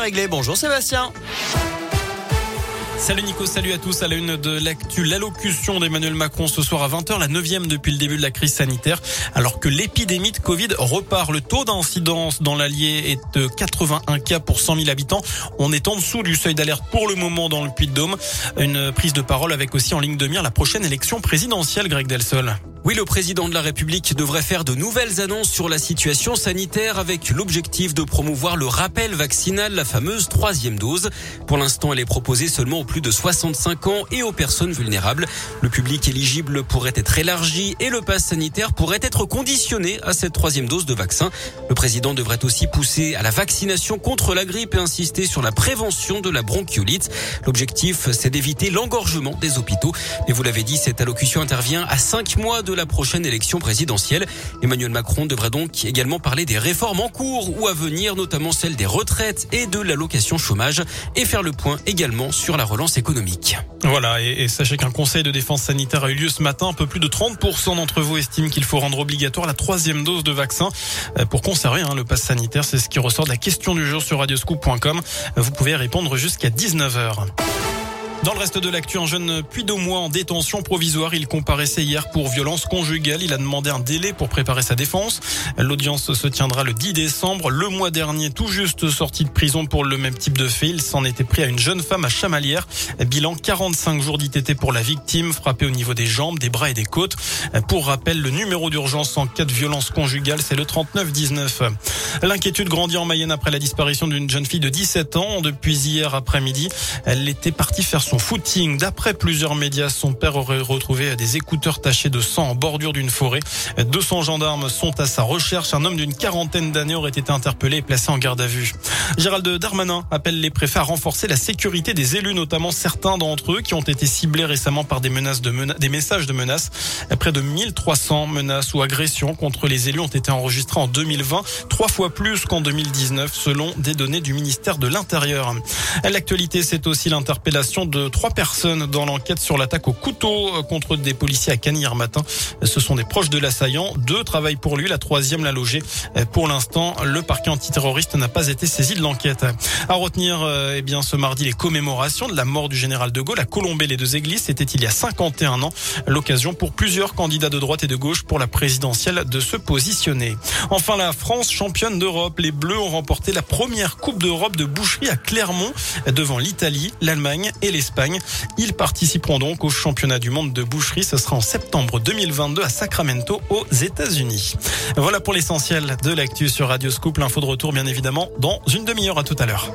Réglé. Bonjour Sébastien. Salut Nico, salut à tous. À la une de l'actu, l'allocution d'Emmanuel Macron ce soir à 20h, la neuvième depuis le début de la crise sanitaire. Alors que l'épidémie de Covid repart, le taux d'incidence dans l'Allier est de 81 cas pour 100 000 habitants. On est en dessous du seuil d'alerte pour le moment dans le Puy-de-Dôme. Une prise de parole avec aussi en ligne de mire la prochaine élection présidentielle, Greg Delsol. Oui, le président de la République devrait faire de nouvelles annonces sur la situation sanitaire avec l'objectif de promouvoir le rappel vaccinal, la fameuse troisième dose. Pour l'instant, elle est proposée seulement aux plus de 65 ans et aux personnes vulnérables. Le public éligible pourrait être élargi et le pass sanitaire pourrait être conditionné à cette troisième dose de vaccin. Le président devrait aussi pousser à la vaccination contre la grippe et insister sur la prévention de la bronchiolite. L'objectif, c'est d'éviter l'engorgement des hôpitaux. Mais vous l'avez dit, cette allocution intervient à cinq mois de la prochaine élection présidentielle. Emmanuel Macron devrait donc également parler des réformes en cours ou à venir, notamment celle des retraites et de l'allocation chômage, et faire le point également sur la relance économique. Voilà, et, et sachez qu'un conseil de défense sanitaire a eu lieu ce matin. Un peu plus de 30% d'entre vous estiment qu'il faut rendre obligatoire la troisième dose de vaccin euh, pour conserver hein, le pass sanitaire. C'est ce qui ressort de la question du jour sur radioscoop.com. Vous pouvez répondre jusqu'à 19h. Dans le reste de l'actu, un jeune puits mois en détention provisoire. Il comparaissait hier pour violence conjugale. Il a demandé un délai pour préparer sa défense. L'audience se tiendra le 10 décembre. Le mois dernier, tout juste sorti de prison pour le même type de fait. Il s'en était pris à une jeune femme à Chamalières. Bilan 45 jours d'ITT pour la victime, frappée au niveau des jambes, des bras et des côtes. Pour rappel, le numéro d'urgence en cas de violence conjugale, c'est le 3919. L'inquiétude grandit en Mayenne après la disparition d'une jeune fille de 17 ans. Depuis hier après-midi, elle était partie faire son footing. D'après plusieurs médias, son père aurait retrouvé des écouteurs tachés de sang en bordure d'une forêt. 200 gendarmes sont à sa recherche. Un homme d'une quarantaine d'années aurait été interpellé et placé en garde à vue. Gérald Darmanin appelle les préfets à renforcer la sécurité des élus, notamment certains d'entre eux qui ont été ciblés récemment par des menaces de mena des messages de menaces. Près de 1300 menaces ou agressions contre les élus ont été enregistrées en 2020, trois fois plus qu'en 2019 selon des données du ministère de l'Intérieur. L'actualité, c'est aussi l'interpellation de trois personnes dans l'enquête sur l'attaque au couteau contre des policiers à Cannes hier matin. Ce sont des proches de l'assaillant. Deux travaillent pour lui, la troisième l'a logé. Pour l'instant, le parquet antiterroriste n'a pas été saisi de l'enquête. À retenir, eh bien, ce mardi, les commémorations de la mort du général de Gaulle à Colombey, les deux églises. C'était il y a 51 ans. L'occasion pour plusieurs candidats de droite et de gauche pour la présidentielle de se positionner. Enfin, la France, championne d'Europe. Les Bleus ont remporté la première Coupe d'Europe de boucherie à Clermont devant l'Italie, l'Allemagne et Ils participeront donc au championnat du monde de boucherie. Ce sera en septembre 2022 à Sacramento aux États-Unis. Voilà pour l'essentiel de l'actu sur Radio Scoop. L'info de retour, bien évidemment, dans une demi-heure. À tout à l'heure.